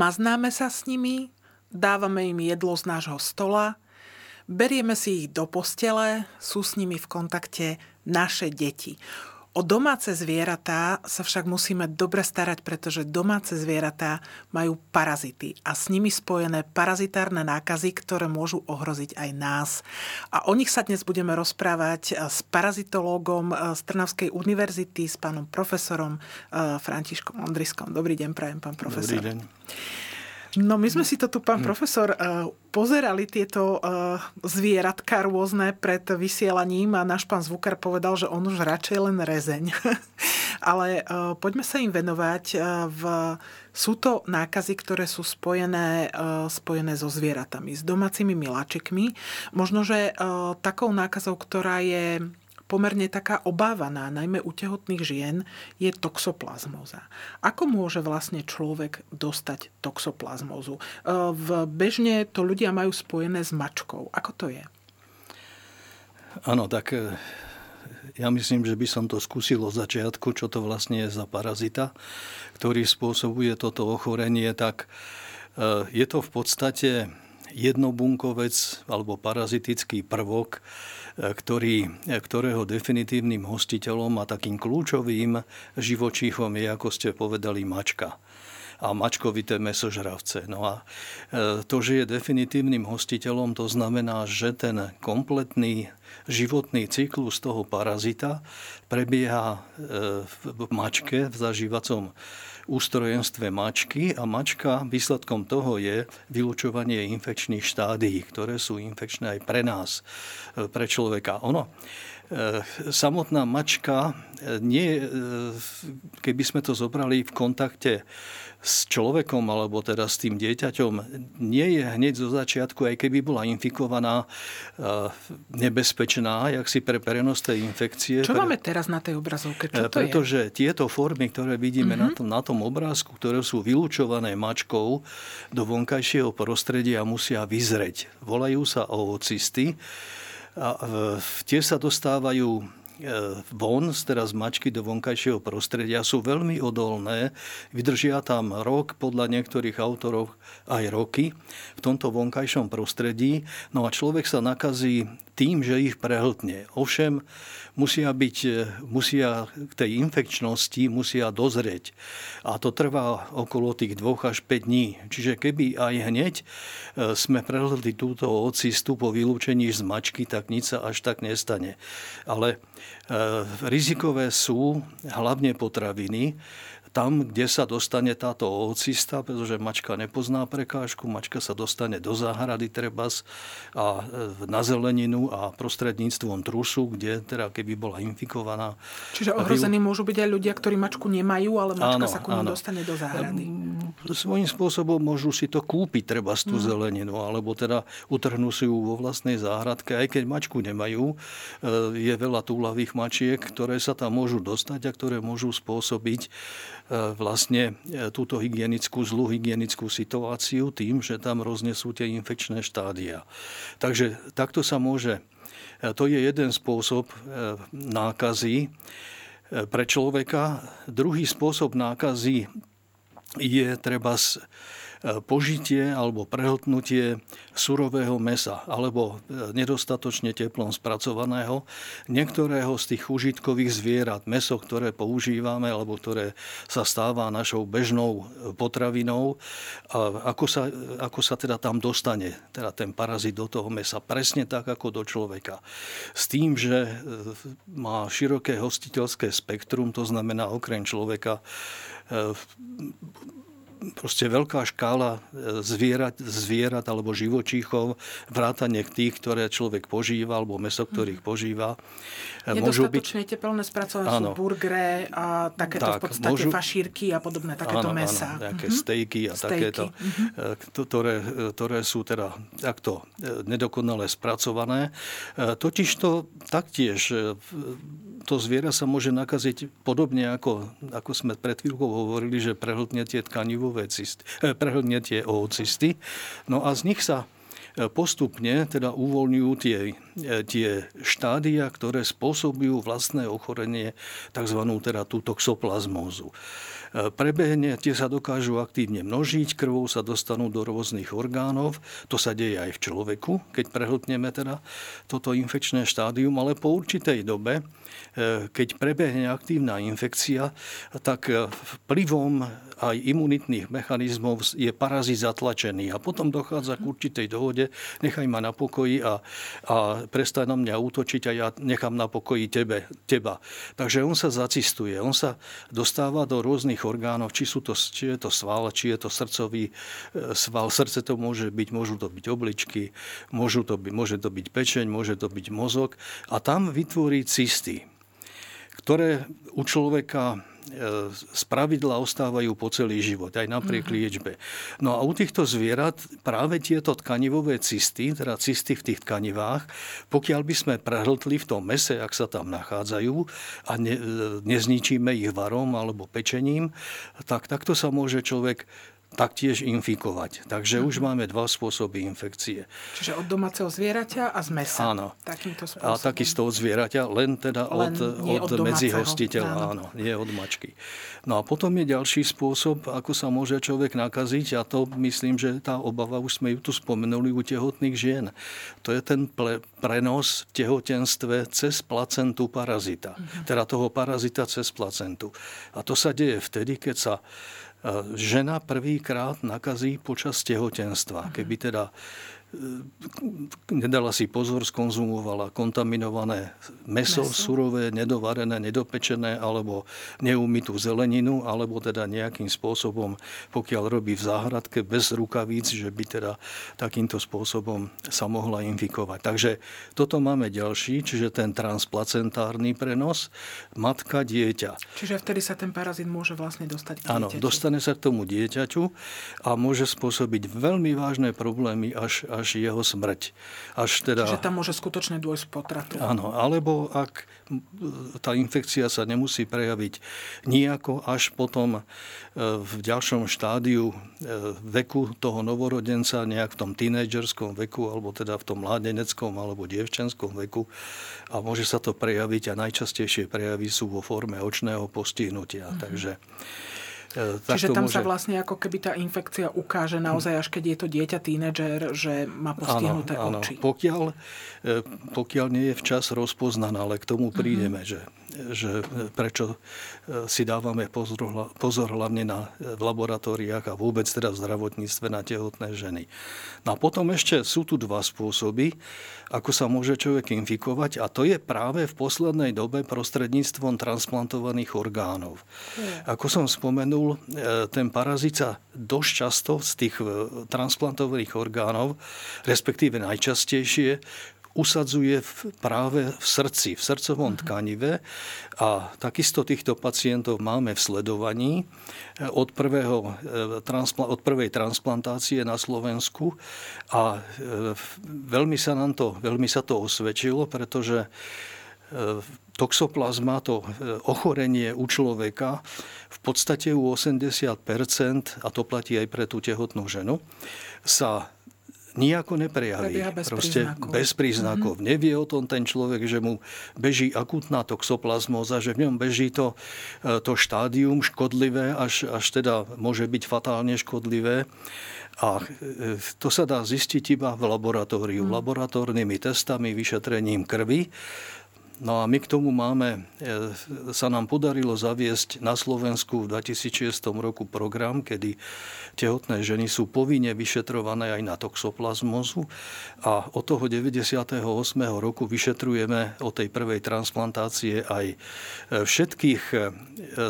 Maznáme sa s nimi, dávame im jedlo z nášho stola, berieme si ich do postele, sú s nimi v kontakte naše deti. O domáce zvieratá sa však musíme dobre starať, pretože domáce zvieratá majú parazity a s nimi spojené parazitárne nákazy, ktoré môžu ohroziť aj nás. A o nich sa dnes budeme rozprávať s parazitológom z Trnavskej univerzity, s pánom profesorom eh, Františkom Ondriskom. Dobrý deň, prajem, pán profesor. Dobrý deň. No my sme si to tu, pán hm. profesor, eh, pozerali tieto eh, zvieratka rôzne pred vysielaním a náš pán zvukar povedal, že on už radšej len rezeň. Ale eh, poďme sa im venovať. V, sú to nákazy, ktoré sú spojené, spojené so zvieratami, s domácimi miláčikmi. Možno, že takou nákazou, ktorá je pomerne taká obávaná, najmä u tehotných žien, je toxoplazmóza. Ako môže vlastne človek dostať toxoplazmózu? E, v bežne to ľudia majú spojené s mačkou. Ako to je? Áno, tak e, ja myslím, že by som to skúsil od začiatku, čo to vlastne je za parazita, ktorý spôsobuje toto ochorenie, tak e, je to v podstate jednobunkovec alebo parazitický prvok, ktorý, ktorého definitívnym hostiteľom a takým kľúčovým živočíchom je, ako ste povedali, mačka a mačkovité mesožravce. No a e, to, že je definitívnym hostiteľom, to znamená, že ten kompletný životný cyklus toho parazita prebieha e, v mačke, v zažívacom ústrojenstve mačky a mačka výsledkom toho je vylúčovanie infekčných štádií, ktoré sú infekčné aj pre nás, e, pre človeka. Ono, e, samotná mačka nie, keby sme to zobrali v kontakte s človekom alebo teda s tým dieťaťom nie je hneď zo začiatku, aj keby bola infikovaná, eh, nebezpečná, jak si pre prenos tej infekcie. Čo máme teraz na tej obrazovke? Čo to Pretože je? tieto formy, ktoré vidíme uh-huh. na, tom, na tom obrázku, ktoré sú vylúčované mačkou do vonkajšieho prostredia, musia vyzreť. Volajú sa oocysty. A tie sa dostávajú E, von, teraz mačky do vonkajšieho prostredia, sú veľmi odolné, vydržia tam rok, podľa niektorých autorov aj roky v tomto vonkajšom prostredí, no a človek sa nakazí tým, že ich prehltne. Ovšem, musia, byť, e, musia k tej infekčnosti musia dozrieť. A to trvá okolo tých dvoch až 5 dní. Čiže keby aj hneď e, sme prehltli túto ocistu po vylúčení z mačky, tak nič sa až tak nestane. Ale e, rizikové sú hlavne potraviny, tam, kde sa dostane táto ovocista, pretože mačka nepozná prekážku, mačka sa dostane do záhrady trebas a e, na zeleninu a prostredníctvom trusu, kde teda keby bola infikovaná. Čiže ohrození vy... môžu byť aj ľudia, ktorí mačku nemajú, ale mačka áno, sa ku dostane do záhrady. Svojím spôsobom môžu si to kúpiť treba tú mm. zeleninu, alebo teda utrhnú si ju vo vlastnej záhradke, aj keď mačku nemajú. E, je veľa túlavých mačiek, ktoré sa tam môžu dostať a ktoré môžu spôsobiť E, vlastne e, túto hygienickú, zlú hygienickú situáciu tým, že tam rôzne sú tie infekčné štádia. Takže takto sa môže, e, to je jeden spôsob nákazy pre človeka. Druhý spôsob nákazy je treba požitie alebo prehltnutie surového mesa alebo e, nedostatočne teplom spracovaného niektorého z tých užitkových zvierat, meso, ktoré používame alebo ktoré sa stáva našou bežnou e, potravinou, a ako sa, ako sa teda tam dostane teda ten parazit do toho mesa, presne tak ako do človeka. S tým, že e, má široké hostiteľské spektrum, to znamená okrem človeka proste veľká škála e, zvierat, zvierat alebo živočíchov, vrátane tých, ktoré človek požíva, alebo meso, ktorých požíva. Nedostatočne byť... teplné spracované sú burgere a takéto tak, v podstate môžu... fašírky a podobné takéto áno, mesa. Áno, nejaké mm-hmm. stejky a stejky. takéto, mm-hmm. ktoré, ktoré sú teda takto nedokonale spracované. Totiž to taktiež to zviera sa môže nakaziť podobne ako, ako sme pred chvíľkou hovorili, že prehltne tie tkanivové cysty, eh, prehltne tie oocysty. No a z nich sa eh, postupne teda uvoľňujú tie, eh, tie štádia, ktoré spôsobujú vlastné ochorenie, tzv. teda tú toxoplazmózu. Prebehne, tie sa dokážu aktívne množiť, krvou sa dostanú do rôznych orgánov, to sa deje aj v človeku, keď prehltneme teda toto infekčné štádium, ale po určitej dobe E, keď prebehne aktívna infekcia, tak e, vplyvom aj imunitných mechanizmov je parazit zatlačený a potom dochádza k určitej dohode, nechaj ma na pokoji a, a prestaň na mňa útočiť a ja nechám na pokoji tebe, teba. Takže on sa zacistuje, on sa dostáva do rôznych orgánov, či, sú to, či je to sval, či je to srdcový e, sval, srdce to môže byť, môžu to byť obličky, môžu to byť, môže to byť pečeň, môže to byť mozog a tam vytvorí cysty ktoré u človeka e, z pravidla ostávajú po celý život, aj napriek mm-hmm. liečbe. No a u týchto zvierat práve tieto tkanivové cysty, teda cysty v tých tkanivách, pokiaľ by sme prehltli v tom mese, ak sa tam nachádzajú a ne, e, nezničíme ich varom alebo pečením, tak takto sa môže človek taktiež infikovať. Takže už mhm. máme dva spôsoby infekcie. Čiže od domáceho zvieraťa a z mesa. Áno. Takýmto spôsobom. A takisto od zvieraťa, len teda len od, od, od medzihostiteľa, áno. áno, nie od mačky. No a potom je ďalší spôsob, ako sa môže človek nakaziť a to myslím, že tá obava, už sme ju tu spomenuli u tehotných žien. To je ten ple, prenos v tehotenstve cez placentu parazita. Mm. Teda toho parazita cez placentu. A to sa deje vtedy, keď sa žena prvýkrát nakazí počas tehotenstva. Keby teda nedala si pozor, skonzumovala kontaminované meso, meso, surové, nedovarené, nedopečené, alebo neumytú zeleninu, alebo teda nejakým spôsobom, pokiaľ robí v záhradke bez rukavíc, že by teda takýmto spôsobom sa mohla infikovať. Takže toto máme ďalší, čiže ten transplacentárny prenos, matka, dieťa. Čiže vtedy sa ten parazit môže vlastne dostať k Áno, dostane sa k tomu dieťaťu a môže spôsobiť veľmi vážne problémy až, až až jeho smrť. Až teda, Čiže tam môže skutočne dôjsť potratu. Áno, alebo ak tá infekcia sa nemusí prejaviť nejako až potom e, v ďalšom štádiu e, veku toho novorodenca, nejak v tom tínedžerskom veku, alebo teda v tom mládeneckom alebo dievčenskom veku a môže sa to prejaviť a najčastejšie prejavy sú vo forme očného postihnutia. Mm-hmm. Takže Čiže tam môže... sa vlastne ako keby tá infekcia ukáže naozaj, až keď je to dieťa, tínedžer, že má postihnuté áno, oči. Áno. Pokiaľ, e, pokiaľ nie je včas rozpoznaná, ale k tomu prídeme, mm-hmm. že že prečo e, si dávame pozor, pozor hlavne na, e, v laboratóriách a vôbec teda v zdravotníctve na tehotné ženy. No a potom ešte sú tu dva spôsoby, ako sa môže človek infikovať a to je práve v poslednej dobe prostredníctvom transplantovaných orgánov. Ako som spomenul, e, ten parazit sa dosť často z tých transplantovaných orgánov, respektíve najčastejšie, usadzuje v, práve v srdci, v srdcovom mhm. tkanive. A takisto týchto pacientov máme v sledovaní. Od, prvého, eh, od prvej transplantácie na Slovensku. A eh, veľmi sa, nám to, veľmi sa to osvedčilo, pretože toxoplazma, to ochorenie u človeka, v podstate u 80%, a to platí aj pre tú tehotnú ženu, sa nijako neprejaví. bez Proste príznakov. bez príznakov. Mm-hmm. Nevie o tom ten človek, že mu beží akutná toxoplazmóza, že v ňom beží to, e, to štádium škodlivé, až, až teda môže byť fatálne škodlivé. A e, to sa dá zistiť iba v laboratóriu. Mm. Laboratórnymi testami, vyšetrením krvi No a my k tomu máme, e, sa nám podarilo zaviesť na Slovensku v 2006 roku program, kedy tehotné ženy sú povinne vyšetrované aj na toxoplazmozu a od toho 98. roku vyšetrujeme od tej prvej transplantácie aj e, všetkých e,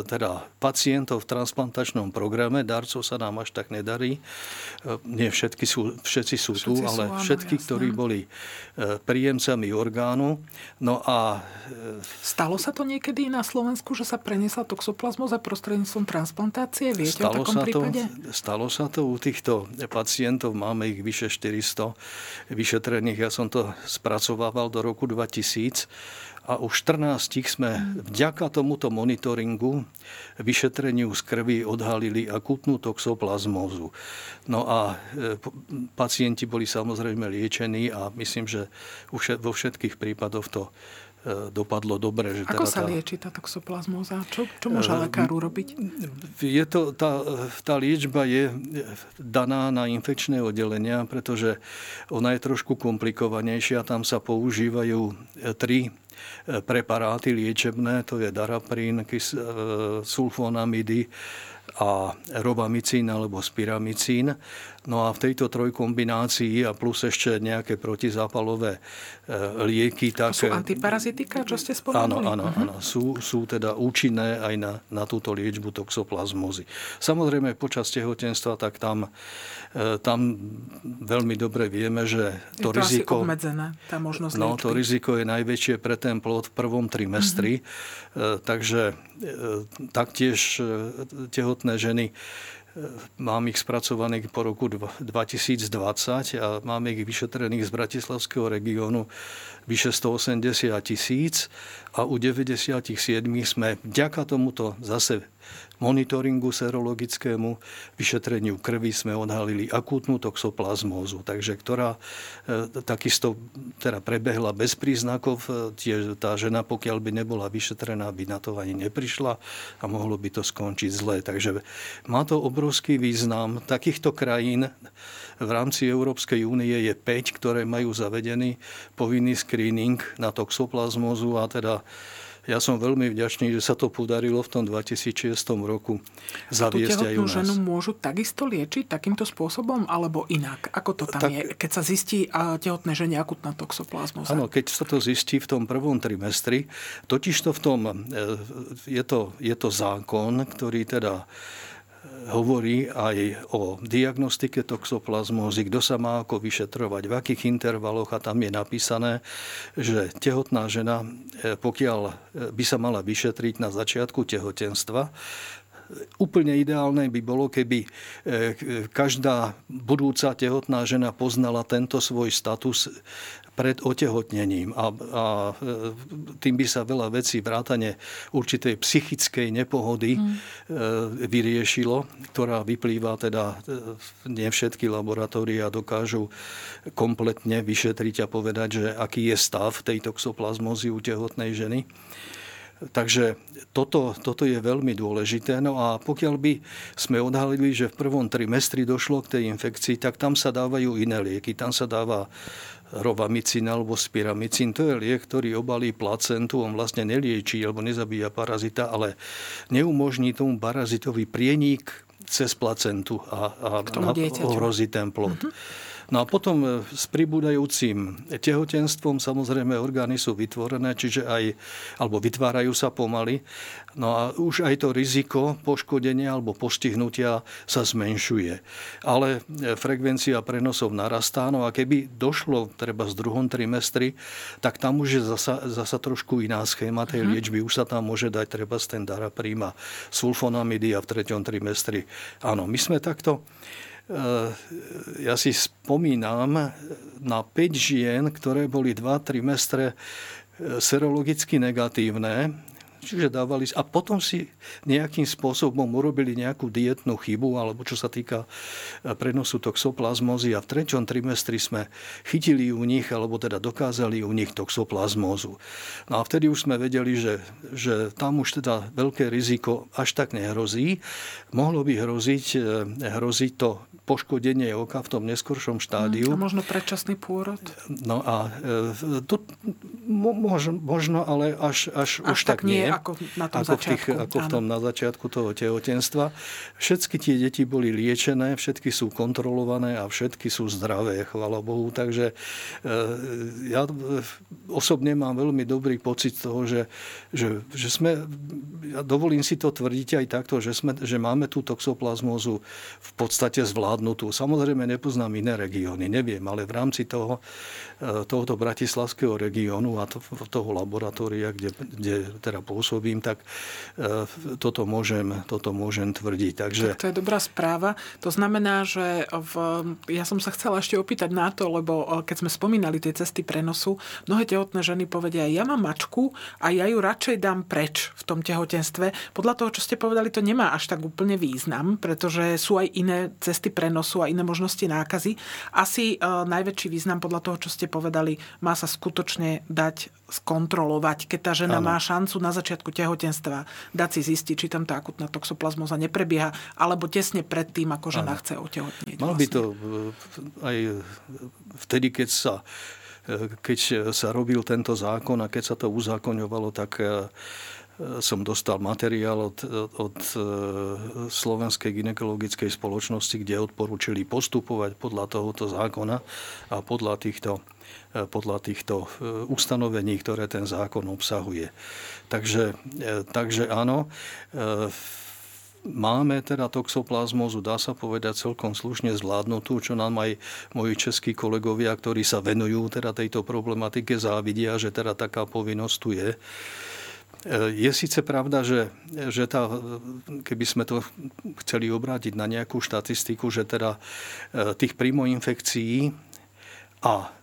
teda pacientov v transplantačnom programe. Darcov sa nám až tak nedarí. Nie všetky sú, všetci sú všetci tu, sú, ale všetky, jasné. ktorí boli príjemcami orgánu. No a Stalo sa to niekedy na Slovensku, že sa preniesla toxoplazmoza prostredníctvom transplantácie? Viete stalo o takom sa prípade? To, stalo sa to u týchto pacientov, máme ich vyše 400 vyšetrených. Ja som to spracovával do roku 2000 a už 14 sme vďaka tomuto monitoringu vyšetreniu z krvi odhalili akutnú toxoplazmózu. No a e, pacienti boli samozrejme liečení a myslím, že vo všetkých prípadoch to dopadlo dobre. Že Ako teda sa tá... lieči tá toxoplazmóza? Čo, čo môže e, lekár urobiť? Je to, tá, tá liečba je daná na infekčné oddelenia, pretože ona je trošku komplikovanejšia. Tam sa používajú tri preparáty liečebné, to je daraprín, e, sulfonamidy a robamicín alebo spiramicín. No a v tejto trojkombinácii a plus ešte nejaké protizápalové e, lieky. Tak, sú antiparazitika, čo ste spomenuli? Áno, áno, uh-huh. áno. Sú, sú teda účinné aj na, na túto liečbu toxoplazmózy. Samozrejme počas tehotenstva, tak tam, e, tam veľmi dobre vieme, že to, je to riziko... Asi obmedzené, tá možnosť No, liečby. to riziko je najväčšie pre ten plod v prvom trimestri. Uh-huh. Takže taktiež tehotné ženy Mám ich spracovaných po roku 2020 a máme ich vyšetrených z Bratislavského regiónu vyše 180 tisíc a u 97 sme vďaka tomuto zase monitoringu serologickému, vyšetreniu krvi sme odhalili akútnu toxoplazmózu, takže ktorá e, takisto teda prebehla bez príznakov. E, tie, tá žena, pokiaľ by nebola vyšetrená, by na to ani neprišla a mohlo by to skončiť zle. Takže má to obrovský význam. Takýchto krajín v rámci Európskej únie je 5, ktoré majú zavedený povinný screening na toxoplazmózu a teda ja som veľmi vďačný, že sa to podarilo v tom 2006 roku zaviesť aj u nás. ženu môžu takisto liečiť takýmto spôsobom alebo inak? Ako to tam tak, je, keď sa zistí tehotné žene akutná toxoplazmoza? Áno, keď sa to zistí v tom prvom trimestri, totiž to v tom, e, je to, je to zákon, ktorý teda hovorí aj o diagnostike toxoplazmózy, kto sa má ako vyšetrovať, v akých intervaloch a tam je napísané, že tehotná žena, e, pokiaľ e, by sa mala vyšetriť na začiatku tehotenstva, úplne ideálne by bolo, keby e, každá budúca tehotná žena poznala tento svoj status pred otehotnením a, a e, tým by sa veľa vecí vrátane určitej psychickej nepohody mm. vyriešilo, ktorá vyplýva teda, nie všetky laboratória dokážu kompletne vyšetriť a povedať, že aký je stav tej toxoplazmozy u tehotnej ženy. Takže toto, toto je veľmi dôležité. No a pokiaľ by sme odhalili, že v prvom trimestri došlo k tej infekcii, tak tam sa dávajú iné lieky. Tam sa dáva rovamicin alebo spiramicin. To je liek, ktorý obalí placentu. On vlastne neliečí alebo nezabíja parazita, ale neumožní tomu parazitovi prienik cez placentu a, a ohrozí ten plod. Uh-huh. No a potom e, s pribúdajúcim tehotenstvom samozrejme orgány sú vytvorené, čiže aj, alebo vytvárajú sa pomaly. No a už aj to riziko poškodenia alebo postihnutia sa zmenšuje. Ale e, frekvencia prenosov narastá. No a keby došlo treba z druhom trimestri, tak tam už je zasa, zasa trošku iná schéma tej mhm. liečby. Už sa tam môže dať treba z ten darapríma sulfonamidy a v treťom trimestri. Áno, my sme takto ja si spomínam na 5 žien, ktoré boli 2 trimestre eh, serologicky negatívne Čiže dávali a potom si nejakým spôsobom urobili nejakú dietnú chybu, alebo čo sa týka e, prenosu toxoplazmózy a v treťom trimestri sme chytili u nich, alebo teda dokázali u nich toxoplazmózu. No a vtedy už sme vedeli, že, že tam už teda veľké riziko až tak nehrozí. Mohlo by hroziť, e, hroziť to poškodenie oka v tom neskoršom štádiu. A možno predčasný pôrod? No a e, to Mo, možno, možno, ale až, až, až už tak, tak nie. Ako na tom ako, v tých, ako v tom na začiatku toho tehotenstva. Všetky tie deti boli liečené, všetky sú kontrolované a všetky sú zdravé, chvala Bohu. Takže e, ja osobne mám veľmi dobrý pocit toho, že, že, že sme, ja dovolím si to tvrdiť aj takto, že, sme, že máme tú toxoplazmózu v podstate zvládnutú. Samozrejme nepoznám iné regióny, neviem, ale v rámci toho, e, tohoto bratislavského regiónu a to, toho laboratória, kde, kde teda pôsobím, tak e, toto môžem, toto môžem tvrdiť. Takže... Tak to je dobrá správa. To znamená, že v, ja som sa chcela ešte opýtať na to, lebo e, keď sme spomínali tie cesty prenosu, mnohé tehotné ženy povedia, ja mám mačku a ja ju radšej dám preč v tom tehotenstve. Podľa toho, čo ste povedali, to nemá až tak úplne význam, pretože sú aj iné cesty prenosu a iné možnosti nákazy. Asi e, najväčší význam podľa toho, čo ste povedali, má sa skutočne dať skontrolovať, keď tá žena ano. má šancu na začiatku tehotenstva dať si zistiť, či tam tá akutná toxoplazmoza neprebieha, alebo tesne pred tým, ako žena ano. chce otehotnieť. Mal vlastne. by to e, aj vtedy, keď sa e, keď sa robil tento zákon a keď sa to uzákoňovalo, tak som dostal materiál od, od e, Slovenskej ginekologickej spoločnosti, kde odporúčili postupovať podľa tohoto zákona a podľa týchto, e, podľa týchto e, ustanovení, ktoré ten zákon obsahuje. Takže, takže áno, máme teda toxoplazmózu, dá sa povedať, celkom slušne zvládnutú, čo nám aj moji českí kolegovia, ktorí sa venujú teda tejto problematike, závidia, že teda taká povinnosť tu je. Je síce pravda, že, že tá, keby sme to chceli obrátiť na nejakú štatistiku, že teda e, tých infekcií a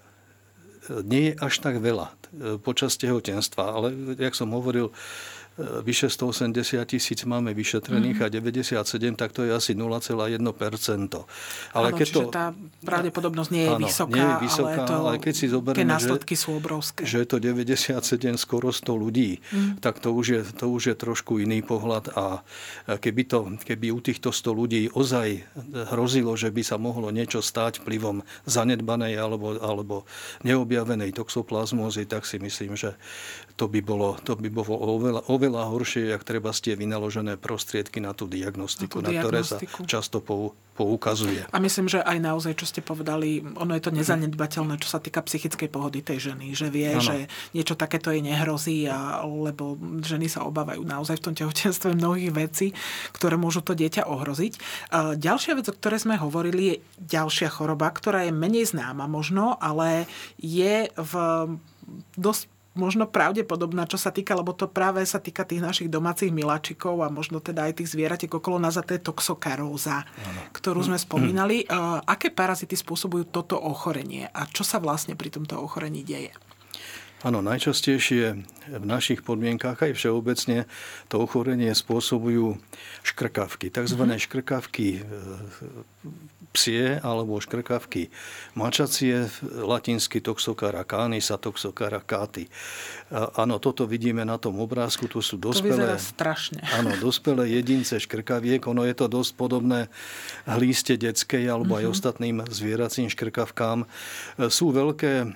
nie je až tak veľa e, počas tehotenstva, ale jak som hovoril, E, vyše 180 tisíc máme vyšetrených mm-hmm. a 97, tak to je asi 0,1%. Ale ano, keď to, tá pravdepodobnosť nie je áno, vysoká, nie je vysoká ale, to, ale keď si zoberieme, tie následky že, sú obrovské. že je to 97, skoro 100 ľudí, mm. tak to už, je, to už je trošku iný pohľad a keby, to, keby u týchto 100 ľudí ozaj hrozilo, že by sa mohlo niečo stať vplyvom zanedbanej alebo, alebo neobjavenej toxoplazmózy, tak si myslím, že to by bolo, to by bolo oveľa, oveľa horšie, ak treba ste vynaložené prostriedky na tú diagnostiku, na, tú na ktoré sa často poukazuje. A myslím, že aj naozaj, čo ste povedali, ono je to nezanedbateľné, čo sa týka psychickej pohody tej ženy, že vie, ano. že niečo takéto jej nehrozí, a, lebo ženy sa obávajú naozaj v tom tehotenstve mnohých vecí, ktoré môžu to dieťa ohroziť. Ďalšia vec, o ktorej sme hovorili, je ďalšia choroba, ktorá je menej známa možno, ale je v dosť možno pravdepodobná, čo sa týka, lebo to práve sa týka tých našich domácich miláčikov a možno teda aj tých zvieratiek okolo nás a to je toxokaróza, ano. ktorú sme spomínali. Aké parazity spôsobujú toto ochorenie a čo sa vlastne pri tomto ochorení deje? Áno, najčastejšie v našich podmienkách aj všeobecne to ochorenie spôsobujú škrkavky, tzv. Mm-hmm. škrkavky psie alebo škrkavky mačacie, latinsky toxocara canis a toxocara cati. Áno, toto vidíme na tom obrázku, tu sú dospelé... To strašne. Áno, dospelé jedince škrkaviek, ono je to dosť podobné hlíste detskej alebo aj uh-huh. ostatným zvieracím škrkavkám. Sú veľké,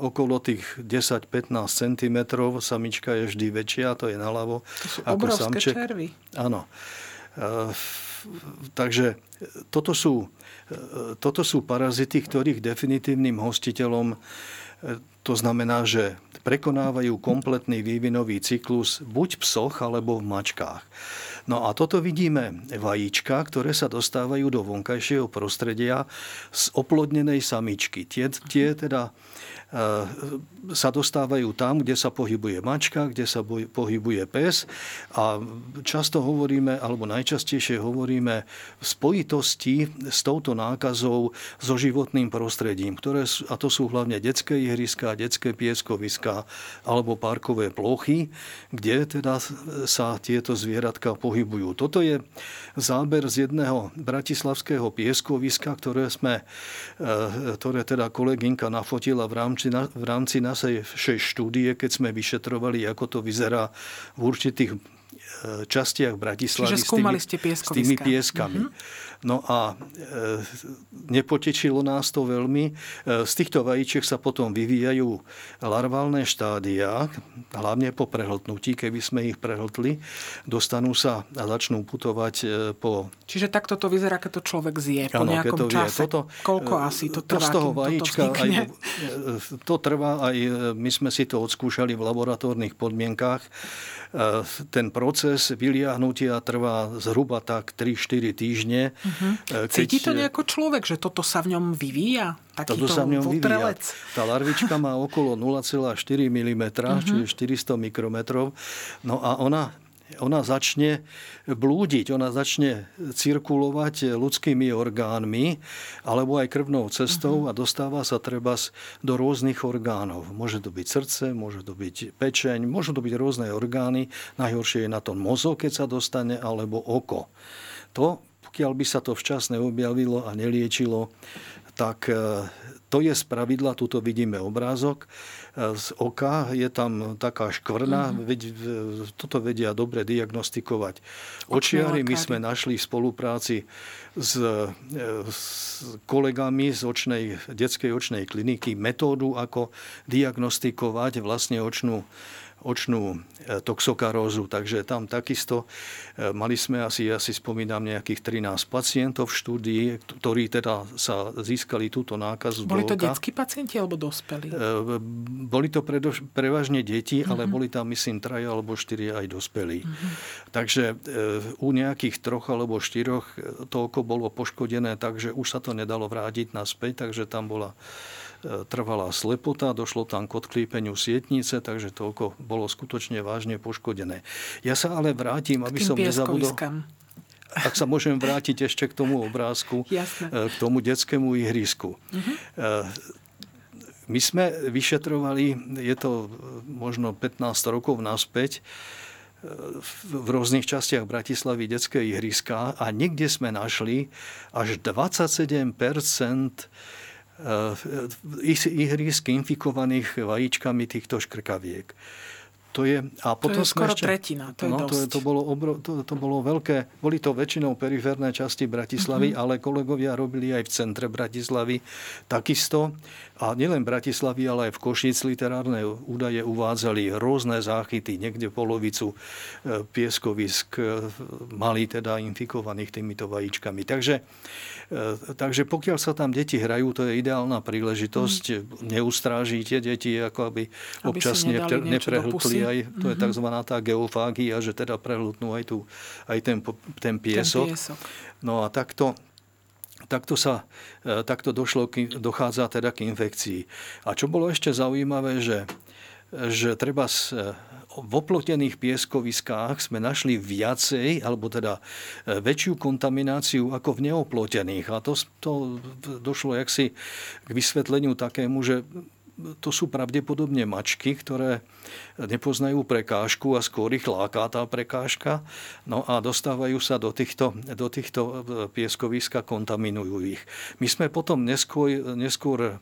okolo tých 10-15 cm, samička je vždy väčšia, to je naľavo. To sú ako obrovské samček. červy. Áno. Takže toto sú toto sú parazity, ktorých definitívnym hostiteľom e, to znamená, že prekonávajú kompletný vývinový cyklus buď v psoch alebo v mačkách. No a toto vidíme vajíčka, ktoré sa dostávajú do vonkajšieho prostredia z oplodnenej samičky. Tie, tie teda E, sa dostávajú tam, kde sa pohybuje mačka, kde sa pohybuje pes a často hovoríme, alebo najčastejšie hovoríme v spojitosti s touto nákazou so životným prostredím, ktoré, a to sú hlavne detské ihriska, detské pieskoviska alebo parkové plochy, kde teda sa tieto zvieratka pohybujú. Toto je záber z jedného bratislavského pieskoviska, ktoré sme, e, ktoré teda kolegynka nafotila v rámci v rámci našej štúdie, keď sme vyšetrovali, ako to vyzerá v určitých častiach Bratislavy Čiže skúmali s ste tými, s tými pieskami. Mm-hmm. No a e, nepotečilo nás to veľmi. E, z týchto vajíček sa potom vyvíjajú larválne štádia, hlavne po prehltnutí, keby sme ich prehltli. Dostanú sa a začnú putovať e, po... Čiže takto to vyzerá, keď to človek zje po ano, nejakom to čase. Toto, Koľko asi to trvá, to z toho vajíčka, aj, to trvá aj, my sme si to odskúšali v laboratórnych podmienkách. Ten proces vyliahnutia trvá zhruba tak 3-4 týždne. Uh-huh. Uh-huh. Cíti to nejako človek, že toto sa v ňom vyvíja? Takýto toto sa v ňom vyvíja. Tá larvička má okolo 0,4 mm, uh-huh. čiže 400 mikrometrov. No a ona ona začne blúdiť, ona začne cirkulovať ľudskými orgánmi alebo aj krvnou cestou uh-huh. a dostáva sa treba do rôznych orgánov. Môže to byť srdce, môže to byť pečeň, môžu to byť rôzne orgány. Najhoršie je na tom mozog, keď sa dostane, alebo oko. To pokiaľ by sa to včasne objavilo a neliečilo, tak e, to je z pravidla, tuto vidíme obrázok, e, z oka je tam taká škvrna, mm-hmm. toto vedia dobre diagnostikovať. Očiari my sme našli v spolupráci s, e, s kolegami z očnej, detskej očnej kliniky metódu, ako diagnostikovať vlastne očnú očnú e, toxokarózu. Takže tam takisto e, mali sme asi, ja si spomínam, nejakých 13 pacientov v štúdii, ktorí teda sa získali túto nákazu Boli to detskí pacienti alebo dospelí? E, boli to predož, prevažne deti, uh-huh. ale boli tam, myslím, traja alebo štyri aj dospelí. Uh-huh. Takže u nejakých troch alebo štyroch to oko bolo poškodené, takže už sa to nedalo vrátiť naspäť, takže tam bola trvalá slepota, došlo tam k odklípeniu sietnice, takže to oko bolo skutočne vážne poškodené. Ja sa ale vrátim, aby som nezabudol... Ak sa môžem vrátiť ešte k tomu obrázku, Jasne. E, k tomu detskému ihrisku. Uh-huh. My sme vyšetrovali, je to možno 15 rokov naspäť, v rôznych častiach Bratislavy detské ihriska a niekde sme našli až 27 ihrisk infikovaných vajíčkami týchto škrkaviek. To je, a potom to je skoro ešte, tretina, to je no, To, je, to, bolo obro, to, to bolo veľké, boli to väčšinou periférne časti Bratislavy, uh-huh. ale kolegovia robili aj v centre Bratislavy takisto. A nielen Bratislavy, ale aj v Košic literárne údaje uvádzali rôzne záchyty, niekde polovicu e, pieskovisk e, mali teda infikovaných týmito vajíčkami. Takže, takže pokiaľ sa tam deti hrajú, to je ideálna príležitosť. Mm. Neustrážite deti, ako aby, aby občas neprehltli aj, to je mhm. tzv. tá geofágia, že teda prehltnú aj, tu, aj ten, ten piesok. Ten piesok. No a takto takto, sa, e, takto došlo, dochádza teda k infekcii. A čo bolo ešte zaujímavé, že, že treba e, v oplotených pieskoviskách sme našli viacej, alebo teda e, väčšiu kontamináciu ako v neoplotených. A to, to došlo jaksi k vysvetleniu takému, že to sú pravdepodobne mačky, ktoré nepoznajú prekážku a skôr ich láká tá prekážka. No a dostávajú sa do týchto, do týchto e, pieskovisk a kontaminujú ich. My sme potom neskôr, neskôr e,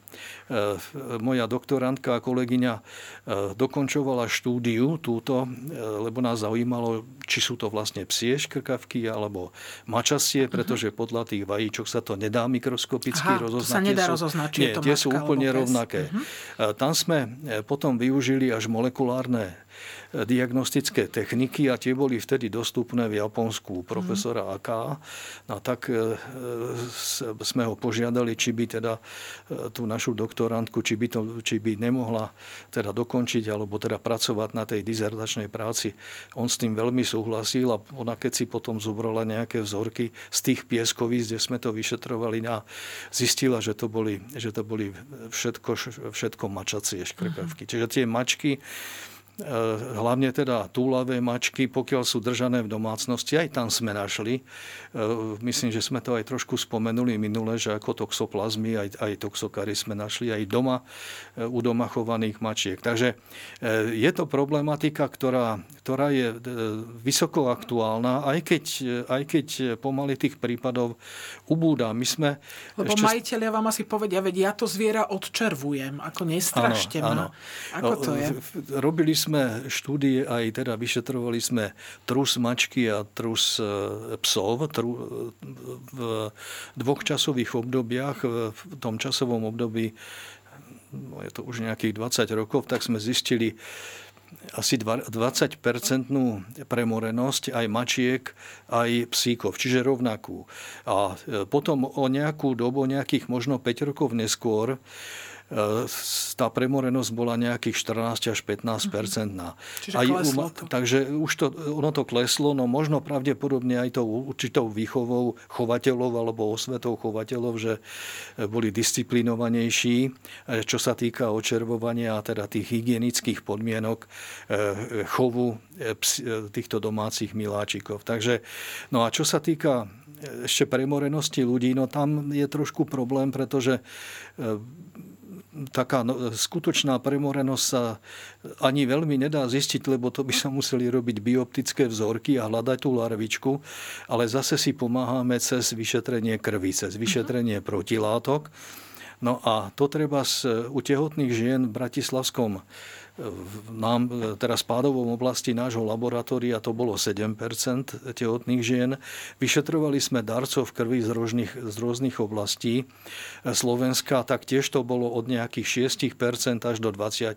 moja doktorantka a kolegyňa e, dokončovala štúdiu túto, lebo nás zaujímalo, či sú to vlastne psie škrkavky alebo mačasie, mhm. pretože podľa tých vajíčok sa to nedá mikroskopicky Aha, rozoznať. To sa nedá rozoznať, Nie, tie sú úplne rovnaké. Uh-huh. Tam sme potom využili až molekulárne diagnostické techniky a tie boli vtedy dostupné v Japonsku profesora mhm. AK. No tak e, sme ho požiadali, či by teda e, tú našu doktorantku, či by, to, či by nemohla teda dokončiť alebo teda pracovať na tej dizertačnej práci. On s tým veľmi súhlasil a ona keď si potom zobrala nejaké vzorky z tých pieskovíc, kde sme to vyšetrovali a zistila, že to boli, že to boli všetko, všetko mačacie škrkavky. Uh-huh. Čiže tie mačky hlavne teda túlavé mačky, pokiaľ sú držané v domácnosti, aj tam sme našli. Eh, myslím, že sme to aj trošku spomenuli minule, že ako toxoplazmy, aj, aj toxokary sme našli aj doma eh, u doma chovaných mačiek. Takže je to problematika, ktorá, ktorá je vysoko aktuálna, aj keď, aj keď pomaly tých prípadov ubúda. My sme Lebo ešte... majiteľia vám asi povedia, veď ja to zviera odčervujem, ako nestrašte ma. Ako to je? Robili sme štúdie aj teda vyšetrovali sme trus mačky a trus e, psov v dvoch časových obdobiach. V tom časovom období, no je to už nejakých 20 rokov, tak sme zistili asi 20-percentnú premorenosť aj mačiek, aj psíkov, čiže rovnakú. A e, potom o nejakú dobu, nejakých možno 5 rokov neskôr, E, tá premorenosť bola nejakých 14 až 15 percentná. Čiže aj, kleslo to. Takže už to, ono to kleslo, no možno pravdepodobne aj tou určitou výchovou chovateľov alebo osvetou chovateľov, že boli disciplinovanejší, e, čo sa týka očervovania a teda tých hygienických podmienok e, chovu týchto domácich miláčikov. Takže, no a čo sa týka ešte premorenosti ľudí, no tam je trošku problém, pretože taká no, skutočná premorenosť sa ani veľmi nedá zistiť, lebo to by sa museli robiť bioptické vzorky a hľadať tú larvičku, ale zase si pomáhame cez vyšetrenie krvi, cez vyšetrenie protilátok. No a to treba u tehotných žien v Bratislavskom nám teraz pádovom oblasti nášho laboratória to bolo 7 tehotných žien. Vyšetrovali sme darcov krvi z rôznych, z rôznych oblastí Slovenska, tak tiež to bolo od nejakých 6% až do 20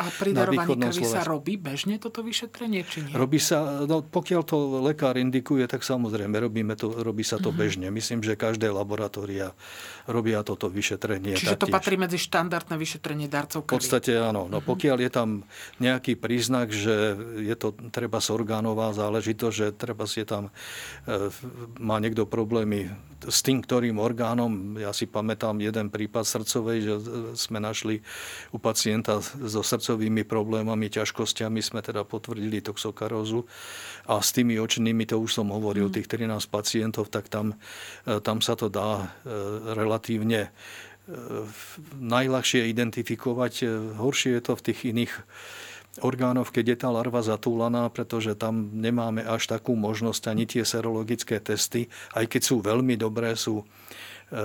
A pri darovaní krvi Slovensku. sa robí bežne toto vyšetrenie, či nie? Robí sa, no, pokiaľ to lekár indikuje, tak samozrejme robíme to, robí sa to uh-huh. bežne. Myslím, že každé laboratória robia toto vyšetrenie. Čiže taktiež. to patrí medzi štandardné vyšetrenie darcov krvi? V podstate áno. No, uh-huh. pokiaľ pokiaľ je tam nejaký príznak, že je to treba orgánová záležitosť, že treba si tam, e, má niekto problémy s tým, ktorým orgánom, ja si pamätám jeden prípad srdcovej, že sme našli u pacienta so srdcovými problémami, ťažkosťami, sme teda potvrdili toxokarózu a s tými očnými, to už som hovoril, mm. tých 13 pacientov, tak tam, e, tam sa to dá e, relatívne najľahšie identifikovať. Horšie je to v tých iných orgánoch, keď je tá larva zatúlaná, pretože tam nemáme až takú možnosť ani tie serologické testy, aj keď sú veľmi dobré, sú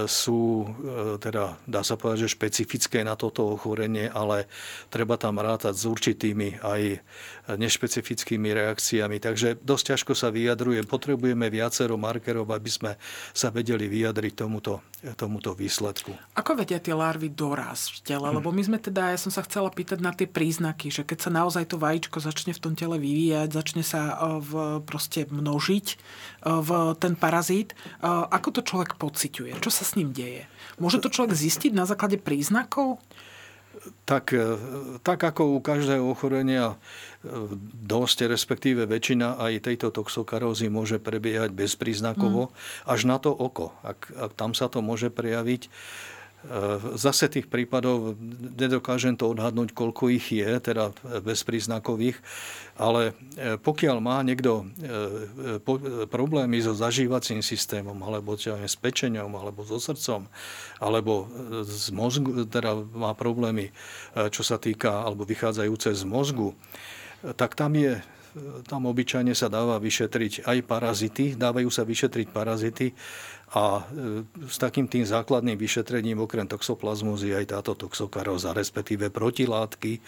sú, e, teda dá sa povedať, že špecifické na toto ochorenie, ale treba tam rátať s určitými aj nešpecifickými reakciami. Takže dosť ťažko sa vyjadruje. Potrebujeme viacero markerov, aby sme sa vedeli vyjadriť tomuto, tomuto výsledku. Ako vedia tie larvy dorásť v tele? Hm. Lebo my sme teda, ja som sa chcela pýtať na tie príznaky, že keď sa naozaj to vajíčko začne v tom tele vyvíjať, začne sa e, v, proste množiť e, v ten parazít, ako to človek pociťuje? Čo sa s ním deje? Môže to človek zistiť na základe príznakov? Tak, e, tak ako u každého ochorenia e, dosť, respektíve väčšina aj tejto toxokarózy môže prebiehať bezpríznakovo, mm. až na to oko. Ak, ak tam sa to môže prejaviť, zase tých prípadov nedokážem to odhadnúť, koľko ich je, teda bezpríznakových, ale e, pokiaľ má niekto e, problémy so zažívacím systémom, alebo čo s pečeňom, alebo so srdcom, alebo z mozgu, teda má problémy, čo sa týka, alebo vychádzajúce z mozgu, tak tam je tam obyčajne sa dáva vyšetriť aj parazity, dávajú sa vyšetriť parazity a e, s takým tým základným vyšetrením okrem toxoplazmózy aj táto toxokaróza, respektíve protilátky e,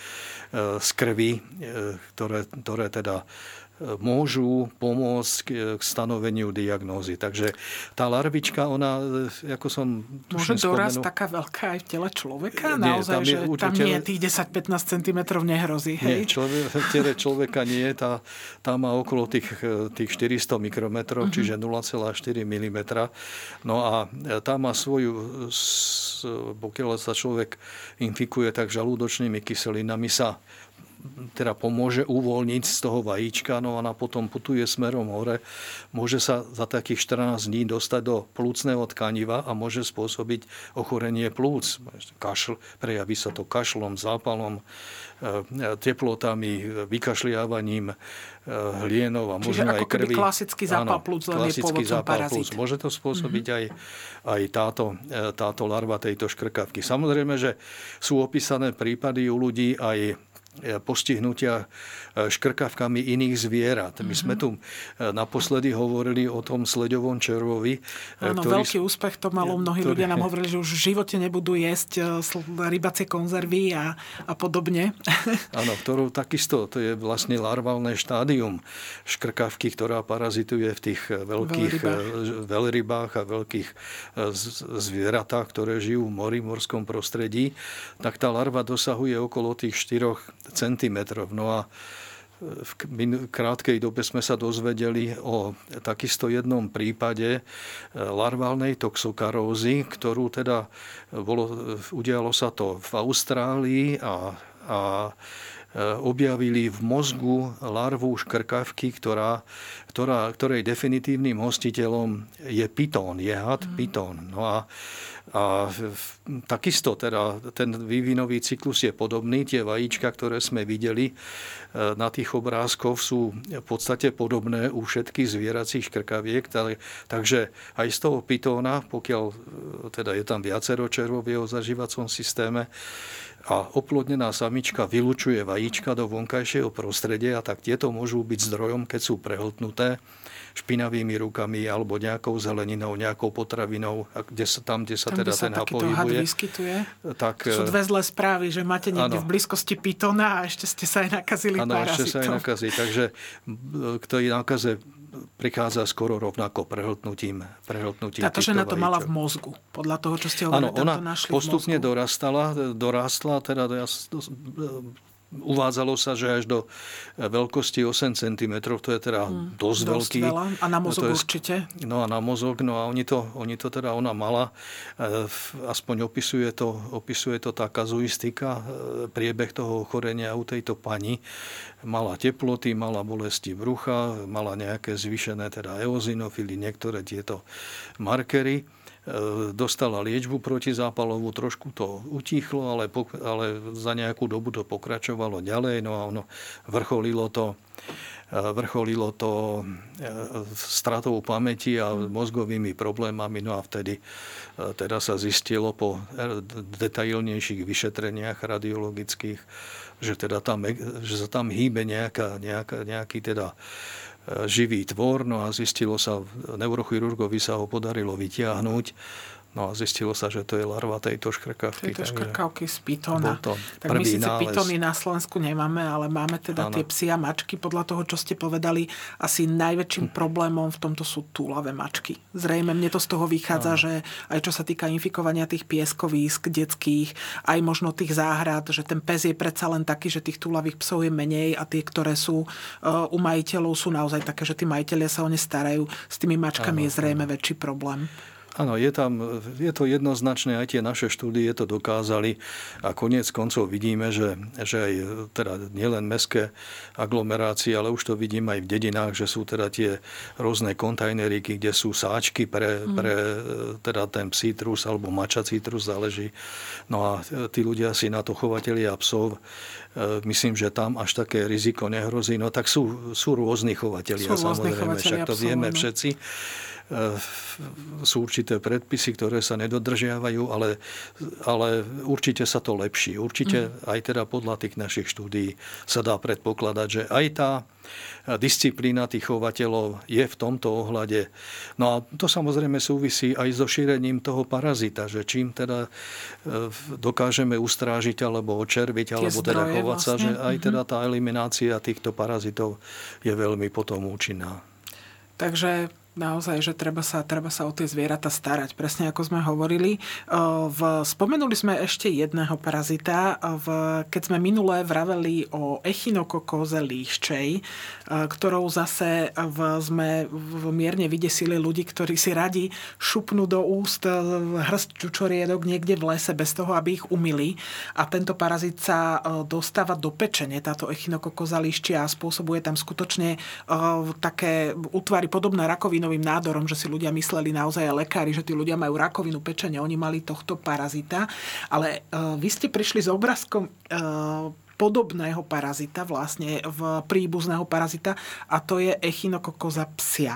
z krvi, e, ktoré, ktoré teda môžu pomôcť k stanoveniu diagnózy. Takže tá larvička, ona, ako som Môže doraz taká veľká aj v tele človeka? Nie, Naozaj, tam je, že tam nie tých 10-15 cm nehrozí, hej? Nie, človek, v tele človeka nie, tá, tá má okolo tých, tých 400 mikrometrov, uh-huh. čiže 0,4 mm. No a tá má svoju, pokiaľ sa človek infikuje, tak žalúdočnými kyselinami sa teda pomôže uvoľniť z toho vajíčka, no a potom putuje smerom hore, môže sa za takých 14 dní dostať do plúcneho tkaniva a môže spôsobiť ochorenie plúc. Kašl, prejaví sa to kašlom, zápalom, e, teplotami, vykašliavaním e, hlienov a možno aj krvi. klasický zápal plúc, len je zápal plúc. Môže to spôsobiť mm-hmm. aj, aj táto, e, táto larva tejto škrkavky. Samozrejme, že sú opísané prípady u ľudí aj postihnutia škrkavkami iných zvierat. My sme tu naposledy hovorili o tom sleďovom červovi. Áno, ktorý... veľký úspech to malo. Mnohí ktorý... ľudia nám hovorili, že už v živote nebudú jesť rybacie konzervy a, a podobne. Áno, ktorú takisto, to je vlastne larválne štádium škrkavky, ktorá parazituje v tých veľkých veľrybách, veľrybách a veľkých zvieratách, ktoré žijú v mori, v morskom prostredí, tak tá larva dosahuje okolo tých 4 cm. No a v krátkej dobe sme sa dozvedeli o takisto jednom prípade e, larválnej toxokarózy, ktorú teda bolo, udialo sa to v Austrálii a, a e, objavili v mozgu larvu škrkavky, ktorá, ktorá, ktorej definitívnym hostiteľom je pitón, je had mm. pitón. No a a takisto teda ten vývinový cyklus je podobný. Tie vajíčka, ktoré sme videli e, na tých obrázkoch sú v podstate podobné u všetkých zvieracích škrkaviek. Takže aj z toho pitóna, pokiaľ e, teda je tam viacero červov v jeho zažívacom systéme, a oplodnená samička vylučuje vajíčka do vonkajšieho prostredia, tak tieto môžu byť zdrojom, keď sú prehltnuté špinavými rukami alebo nejakou zeleninou, nejakou potravinou, kde sa, tam, kde sa tam, teda ten pohybuje. vyskytuje. Tak, Sú dve zlé správy, že máte niekde ano, v blízkosti pitona a ešte ste sa aj nakazili Áno, ešte sa aj nakazí. Takže k tej nákaze prichádza skoro rovnako prehltnutím. prehltnutím Táto žena to mala v mozgu, podľa toho, čo ste hovorili. Áno, ona postupne dorastala, dorastla, teda ja Uvádzalo sa, že až do veľkosti 8 cm, to je teda hmm, dosť, dosť veľký. Veľa. A na mozog je, určite. No a na mozog, no a oni to, oni to teda ona mala, e, aspoň opisuje to, opisuje to tá kazuistika, e, priebeh toho ochorenia u tejto pani. Mala teploty, mala bolesti brucha, mala nejaké zvýšené teda eozinofily, niektoré tieto markery E, dostala liečbu protizápalovú, trošku to utichlo, ale, ale za nejakú dobu to pokračovalo ďalej, no a ono vrcholilo to e, vrcholilo to e, stratou pamäti a mozgovými problémami. No a vtedy teda sa zistilo po detailnejších vyšetreniach radiologických, že, teda tam, že sa tam hýbe nejaká, nejaká, nejaký teda živý tvor, no a zistilo sa, neurochirurgovi sa ho podarilo vytiahnuť No a zistilo sa, že to je larva tejto škrkavky. Tejto škrkavky z pitona. Tak my síce nález. pitony na Slovensku nemáme, ale máme teda ano. tie psi a mačky. Podľa toho, čo ste povedali, asi najväčším hm. problémom v tomto sú túlavé mačky. Zrejme mne to z toho vychádza, ano. že aj čo sa týka infikovania tých pieskovísk detských, aj možno tých záhrad, že ten pes je predsa len taký, že tých túlavých psov je menej a tie, ktoré sú uh, u majiteľov, sú naozaj také, že tí majiteľia sa o ne starajú. S tými mačkami ano, je zrejme ano. väčší problém. Áno, je, tam, je to jednoznačné, aj tie naše štúdie to dokázali a koniec koncov vidíme, že, že aj teda nielen mestské aglomerácie, ale už to vidím aj v dedinách, že sú teda tie rôzne kontajneríky, kde sú sáčky pre, mm. pre teda ten citrus alebo mača citrus, záleží. No a tí ľudia si na to chovatelia psov e, myslím, že tam až také riziko nehrozí. No tak sú, sú rôzni chovatelia, sú samozrejme, však to vieme všetci. E, sú určité predpisy, ktoré sa nedodržiavajú, ale, ale určite sa to lepší. Určite mm. aj teda podľa tých našich štúdií sa dá predpokladať, že aj tá disciplína tých chovateľov je v tomto ohľade. No a to samozrejme súvisí aj so šírením toho parazita, že čím teda e, dokážeme ustrážiť alebo očerviť, Tie alebo teda chovať vlastne. sa, že aj teda mhm. tá eliminácia týchto parazitov je veľmi potom účinná. Takže Naozaj, že treba sa, treba sa o tie zvieratá starať, presne ako sme hovorili. V, spomenuli sme ešte jedného parazita, v, keď sme minulé vraveli o echinokokoze líščej, ktorou zase v, sme v mierne vydesili ľudí, ktorí si radi šupnú do úst hrst čučoriedok niekde v lese bez toho, aby ich umili. A tento parazit sa dostáva do pečene, táto echinokokoza líščia a spôsobuje tam skutočne také útvary podobné rakoviny rakovinovým nádorom, že si ľudia mysleli naozaj aj lekári, že tí ľudia majú rakovinu pečenia, oni mali tohto parazita. Ale uh, vy ste prišli s obrázkom uh, podobného parazita, vlastne v príbuzného parazita a to je echinokokoza psia.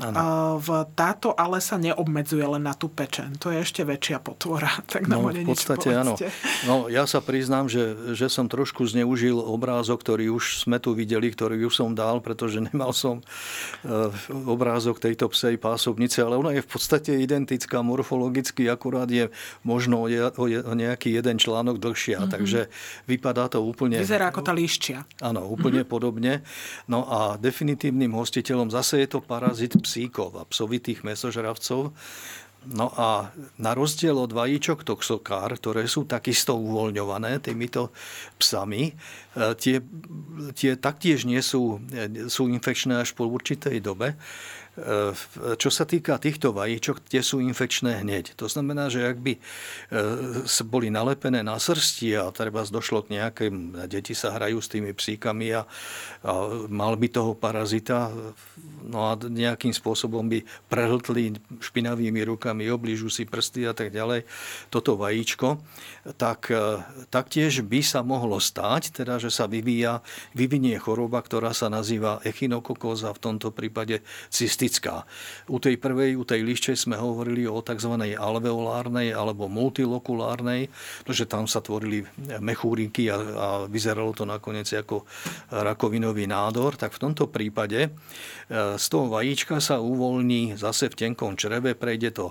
Ano. V táto ale sa neobmedzuje len na tú pečen. To je ešte väčšia potvora. Tak no, v podstate áno. No, ja sa priznám, že, že som trošku zneužil obrázok, ktorý už sme tu videli, ktorý už som dal, pretože nemal som uh, obrázok tejto psej pásobnice, ale ona je v podstate identická morfologicky, akurát je možno o nejaký jeden článok dlhšia, mm-hmm. takže vypadá to úplne... Vyzerá ako tá líščia. Áno, úplne mm-hmm. podobne. No a definitívnym hostiteľom zase je to parazit psíkov a psovitých mesožravcov. No a na rozdiel od vajíčok toxokár, ktoré sú takisto uvoľňované týmito psami, e, tie, tie taktiež nie sú, e, sú infekčné až po určitej dobe. E, čo sa týka týchto vajíčok, tie sú infekčné hneď. To znamená, že ak by e, boli nalepené na srsti a treba došlo k nejakým, deti sa hrajú s tými psíkami a, a mal by toho parazita, no a nejakým spôsobom by prehltli špinavými rukami, oblížu si prsty a tak ďalej, toto vajíčko, tak e, taktiež by sa mohlo stať, teda, že sa vyvíja, vyvinie choroba, ktorá sa nazýva echinokokóza, v tomto prípade cysty cystická. U tej prvej, u tej lišče sme hovorili o tzv. alveolárnej alebo multilokulárnej, pretože tam sa tvorili mechúriky a, a vyzeralo to nakoniec ako rakovinový nádor, tak v tomto prípade e, z toho vajíčka sa uvoľní zase v tenkom črebe, prejde to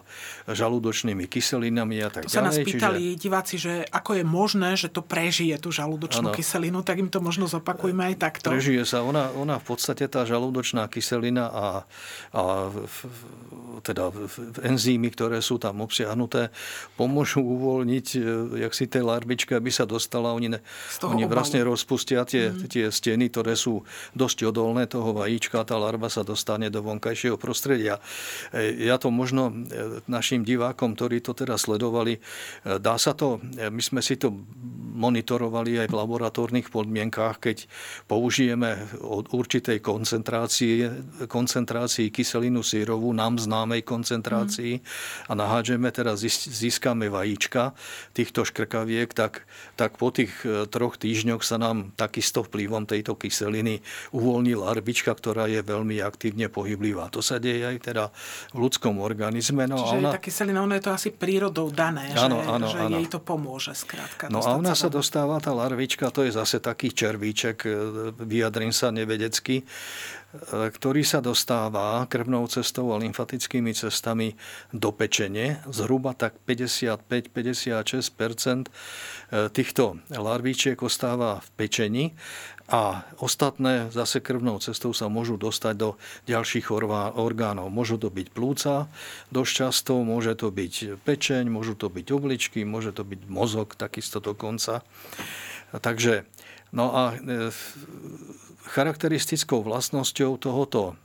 žalúdočnými kyselinami a tak to ďalej. sa nás pýtali čiže... diváci, že ako je možné, že to prežije tú žalúdočnú ano. kyselinu, tak im to možno zopakujme aj takto. Prežije sa. Ona, ona v podstate tá žalúdočná kyselina a a teda enzymy, ktoré sú tam obsiahnuté, pomôžu uvoľniť, e, jak si tej larvičke, aby sa dostala. Oni, ne, oni vlastne rozpustia tie, mm. tie steny, ktoré sú dosť odolné toho vajíčka a tá larva sa dostane do vonkajšieho prostredia. E, ja to možno e, našim divákom, ktorí to teda sledovali, dá sa to, my sme si to monitorovali aj v laboratórnych podmienkách, keď použijeme od určitej koncentrácie, koncentrácii kyselinu sírovú, nám známej koncentrácii mm. a nahádžeme, teda získame vajíčka týchto škrkaviek, tak, tak po tých e, troch týždňoch sa nám takisto vplyvom tejto kyseliny uvoľní larvička, ktorá je veľmi aktívne pohyblivá. To sa deje aj teda v ľudskom organizme. No Čiže ona... tá kyselina, ona je to asi prírodou dané, áno, že, áno, že áno. jej to pomôže skrátka. No a ona sa dostáva tá larvička, to je zase taký červíček, e, vyjadrím sa nevedecky, ktorý sa dostáva krvnou cestou a lymfatickými cestami do pečene. Zhruba tak 55-56 e, týchto larvíčiek ostáva v pečení a ostatné zase krvnou cestou sa môžu dostať do ďalších orgánov. Môžu to byť plúca, dosť často môže to byť pečeň, môžu to byť obličky, môže to byť mozog takisto dokonca. Takže, no a e, charakteristickou vlastnosťou tohoto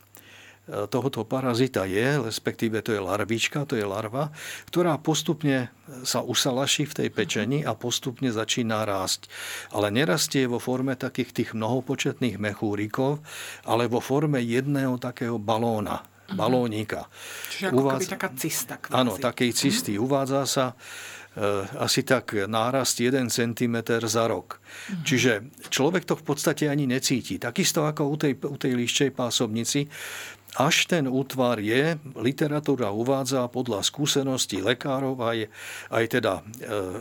tohoto parazita je, respektíve to je larvička, to je larva, ktorá postupne sa usalaší v tej pečení a postupne začína rásť. Ale nerastie vo forme takých tých mnohopočetných mechúrikov, ale vo forme jedného takého balóna, mhm. balónika. Čiže ako Uvádza... taká cista. Kvázi. Áno, takej cisty. Uvádza sa e, asi tak nárast 1 cm za rok. Mm. Čiže človek to v podstate ani necíti. Takisto ako u tej, u tej líščej pásobnici, až ten útvar je, literatúra uvádza podľa skúseností lekárov aj, aj teda e,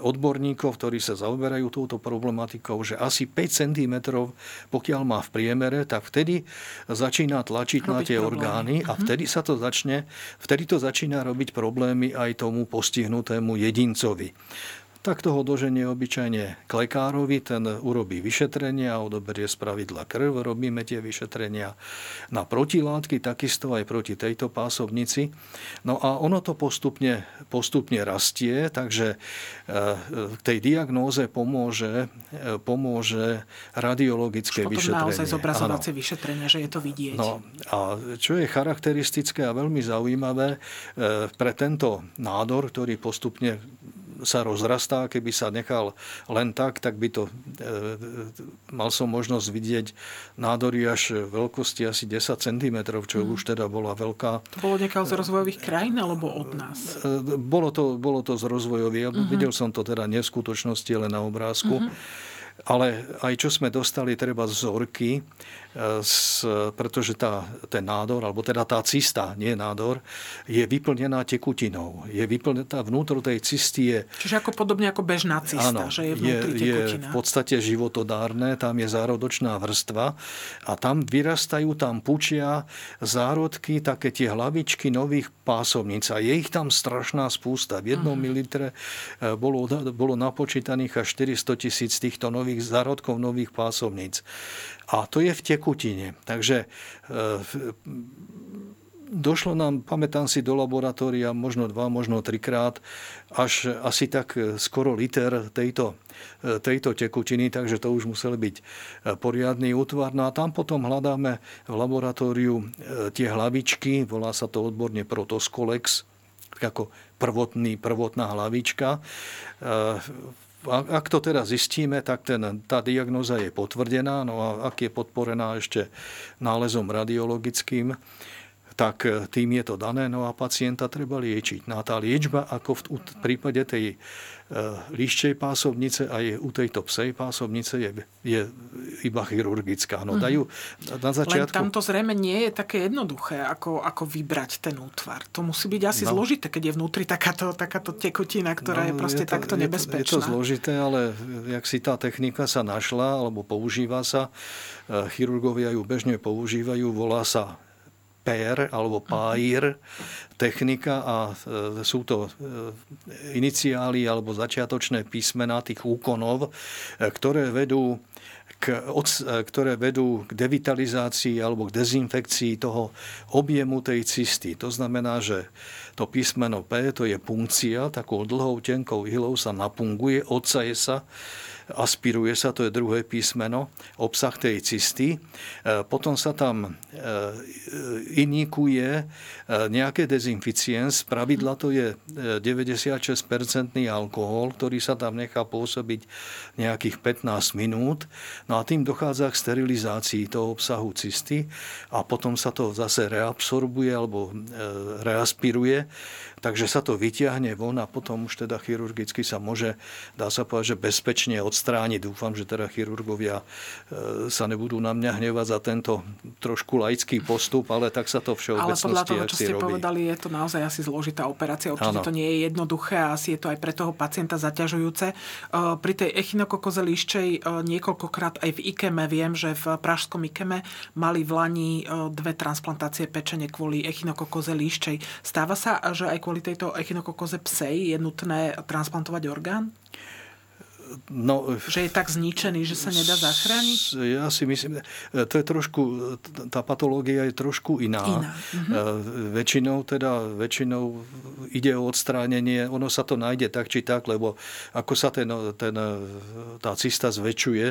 odborníkov, ktorí sa zaoberajú touto problematikou, že asi 5 cm, pokiaľ má v priemere, tak vtedy začína tlačiť robiť na tie problémy. orgány a mhm. vtedy sa to začne, vtedy to začína robiť problémy aj tomu postihnutému jedincovi tak toho doženie obyčajne k lekárovi, ten urobí vyšetrenia a odoberie z pravidla krv, robíme tie vyšetrenia na protilátky, takisto aj proti tejto pásobnici. No a ono to postupne, postupne rastie, takže e, k tej diagnóze pomôže, e, pomôže radiologické Už vyšetrenie. naozaj zobrazovacie vyšetrenie, že je to vidieť. No a čo je charakteristické a veľmi zaujímavé e, pre tento nádor, ktorý postupne sa rozrastá. Keby sa nechal len tak, tak by to, e, mal som možnosť vidieť nádory až veľkosti asi 10 cm, čo mm. už teda bola veľká. To bolo nejaká z rozvojových krajín alebo od nás? E, bolo to, bolo to z rozvojových. Mm-hmm. Videl som to teda nie v skutočnosti, ale na obrázku. Mm-hmm. Ale aj čo sme dostali, treba vzorky, s, pretože tá, ten nádor, alebo teda tá cista, nie nádor, je vyplnená tekutinou. Je vyplnená, vnútro tej cisty je... Čiže ako podobne ako bežná cista, áno, že je vnútri je, tekutina. je v podstate životodárne, tam je zárodočná vrstva a tam vyrastajú, tam pučia zárodky, také tie hlavičky nových pásovníc a je ich tam strašná spústa. V jednom uh-huh. mililitre e, bolo, bolo napočítaných až 400 tisíc týchto nových zárodkov nových pásovníc. A to je v tekutine. Takže e, došlo nám, pamätám si, do laboratória možno dva, možno trikrát, až asi tak e, skoro liter tejto, e, tejto tekutiny, takže to už musel byť poriadny útvar. No a tam potom hľadáme v laboratóriu tie hlavičky, volá sa to odborne protoskolex, ako prvotný, prvotná hlavička ak to teda zistíme, tak ten, tá diagnoza je potvrdená, no a ak je podporená ešte nálezom radiologickým, tak e, tým je to dané, no a pacienta treba liečiť. No a tá liečba, ako v, prípade tej E, líščej pásovnice a je u tejto psej pásovnice je, je iba chirurgická. No, dajú na začiatku... Len tamto zrejme nie je také jednoduché, ako, ako vybrať ten útvar. To musí byť asi no. zložité, keď je vnútri takáto, takáto tekutina, ktorá no, je proste je to, takto je nebezpečná. Je to zložité, ale jak si tá technika sa našla, alebo používa sa, e, chirurgovia ju bežne používajú, volá sa PER alebo PAIR technika a e, sú to e, iniciály alebo začiatočné písmená tých úkonov, e, ktoré vedú k, ktoré vedú k devitalizácii alebo k dezinfekcii toho objemu tej cysty. To znamená, že to písmeno P, to je punkcia, takou dlhou, tenkou ihlou sa napunguje, odsaje sa aspiruje sa, to je druhé písmeno, obsah tej cysty. E, potom sa tam e, inikuje e, nejaké dezinficiens, pravidla to je 96-percentný alkohol, ktorý sa tam nechá pôsobiť nejakých 15 minút. No a tým dochádza k sterilizácii toho obsahu cysty a potom sa to zase reabsorbuje alebo reaspiruje takže sa to vyťahne von a potom už teda chirurgicky sa môže, dá sa povedať, že bezpečne odstrániť. Dúfam, že teda chirurgovia e, sa nebudú na mňa hnevať za tento trošku laický postup, ale tak sa to všeobecnosti Ale podľa toho, čo ste robí. povedali, je to naozaj asi zložitá operácia. Určite ano. to nie je jednoduché a asi je to aj pre toho pacienta zaťažujúce. E, pri tej echinokokoze líščej e, niekoľkokrát aj v IKEME viem, že v pražskom IKEME mali v Lani dve transplantácie pečene kvôli echinokokoze líščej. Stáva sa, že aj kvôli kvôli tejto echinokokoze psej je nutné transplantovať orgán? No, že je tak zničený, že sa nedá zachrániť? Ja si myslím, to je trošku, tá patológia je trošku iná. iná. Mhm. Väčšinou teda, väčšinou ide o odstránenie, ono sa to nájde tak či tak, lebo ako sa ten, ten, tá cista zväčšuje,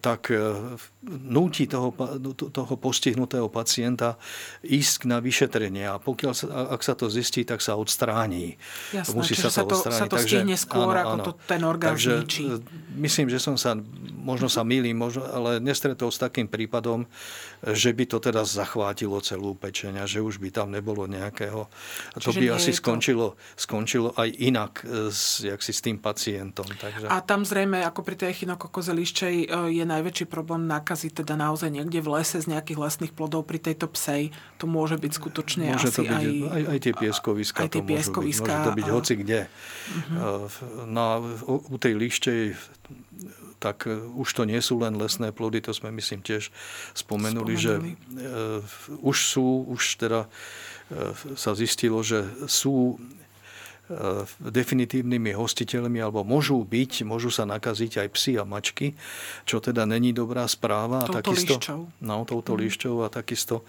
tak e, núti toho, toho postihnutého pacienta ísť na vyšetrenie a pokiaľ sa, ak sa to zistí, tak sa odstráni. Jasné, Musí sa to, sa to, odstrániť. sa to stihne skôr, áno, ako áno. to ten orgán Takže, zničí. E, myslím, že som sa, možno sa milím, možno, ale nestretol s takým prípadom, že by to teda zachvátilo celú pečeň a že už by tam nebolo nejakého... Čiže to by asi skončilo, to... skončilo aj inak e, s, jak si s tým pacientom. Takže... A tam zrejme, ako pri tej echinokokoze liščej, e, je najväčší problém nakaziť teda naozaj niekde v lese z nejakých lesných plodov pri tejto psej. To môže byť skutočne môže asi to byť, aj, aj... Aj tie pieskoviska aj tie to pieskoviska, môžu byť. Môže to byť a... hoci kde. Uh-huh. Na, u tej liščej tak e, už to nie sú len lesné plody, to sme myslím tiež spomenuli, spomenuli. že už sú, už teda uh, sa zistilo, že sú definitívnymi hostiteľmi alebo môžu byť, môžu sa nakaziť aj psy a mačky, čo teda není dobrá správa. Touto takisto, líšťou. No, touto mm. líšťou a takisto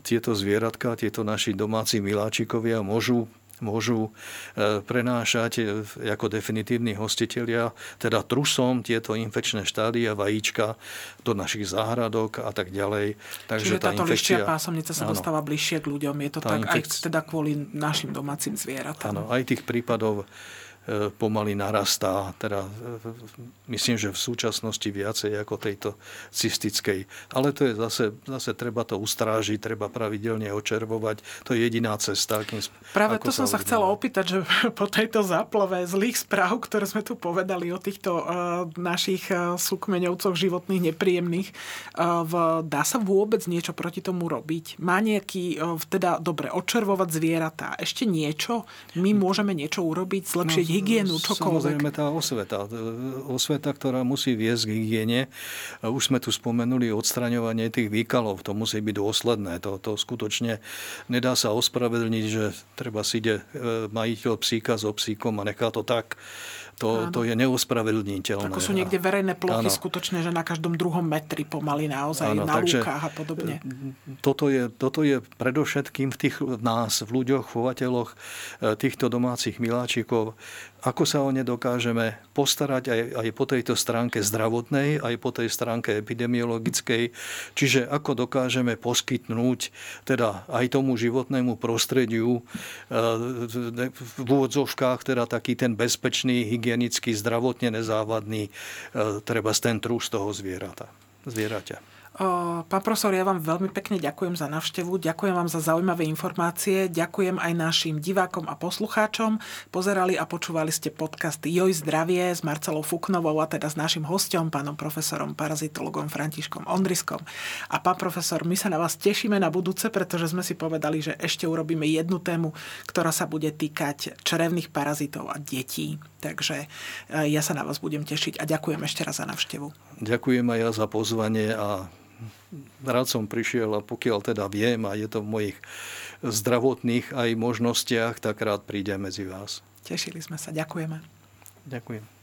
tieto zvieratka, tieto naši domáci miláčikovia môžu môžu e, prenášať e, ako definitívni hostitelia, teda trusom tieto infekčné štádia, vajíčka do našich záhradok a tak ďalej. Takže Čiže tá táto infekcia, pásomnica sa áno, dostáva bližšie k ľuďom. Je to tak infek... aj teda kvôli našim domácim zvieratám. Áno, aj tých prípadov pomaly narastá. Teda, myslím, že v súčasnosti viacej ako tejto cystickej. Ale to je zase, zase treba to ustrážiť, treba pravidelne očervovať. To je jediná cesta. Akým, Práve to som sa chcela opýtať, že po tejto záplove zlých správ, ktoré sme tu povedali o týchto uh, našich uh, súkmeňovcoch životných nepríjemných, uh, v, dá sa vôbec niečo proti tomu robiť? Má nejaký, uh, teda dobre, očervovať zvieratá, ešte niečo? My môžeme niečo urobiť, zlepšiť no, hygienu, čokoľvek? Samozrejme tá osveta. Osveta, ktorá musí viesť k hygiene. Už sme tu spomenuli odstraňovanie tých výkalov. To musí byť dôsledné. To, to skutočne nedá sa ospravedlniť, že treba si ide e, majiteľ psíka so psíkom a nechá to tak to, to je neuspravedlniteľné. Ako sú niekde verejné plochy áno. skutočne, že na každom druhom metri pomaly naozaj, áno, na takže lúkách a podobne. Toto je, toto je predovšetkým v, tých, v nás, v ľuďoch, chovateľoch e, týchto domácich miláčikov, ako sa o ne dokážeme postarať aj, aj po tejto stránke zdravotnej, aj po tej stránke epidemiologickej, čiže ako dokážeme poskytnúť teda aj tomu životnému prostrediu e, v úvodzovkách teda taký ten bezpečný, hygienický, zdravotne nezávadný e, treba ten trús toho zvierata, zvieraťa. Pán profesor, ja vám veľmi pekne ďakujem za navštevu, ďakujem vám za zaujímavé informácie, ďakujem aj našim divákom a poslucháčom. Pozerali a počúvali ste podcast Joj zdravie s Marcelou Fuknovou a teda s našim hostom, pánom profesorom, parazitologom Františkom Ondriskom. A pán profesor, my sa na vás tešíme na budúce, pretože sme si povedali, že ešte urobíme jednu tému, ktorá sa bude týkať črevných parazitov a detí. Takže e, ja sa na vás budem tešiť a ďakujem ešte raz za navštevu. Ďakujem aj ja za pozvanie a rád som prišiel a pokiaľ teda viem a je to v mojich zdravotných aj možnostiach, tak rád prídem medzi vás. Tešili sme sa, ďakujeme. Ďakujem.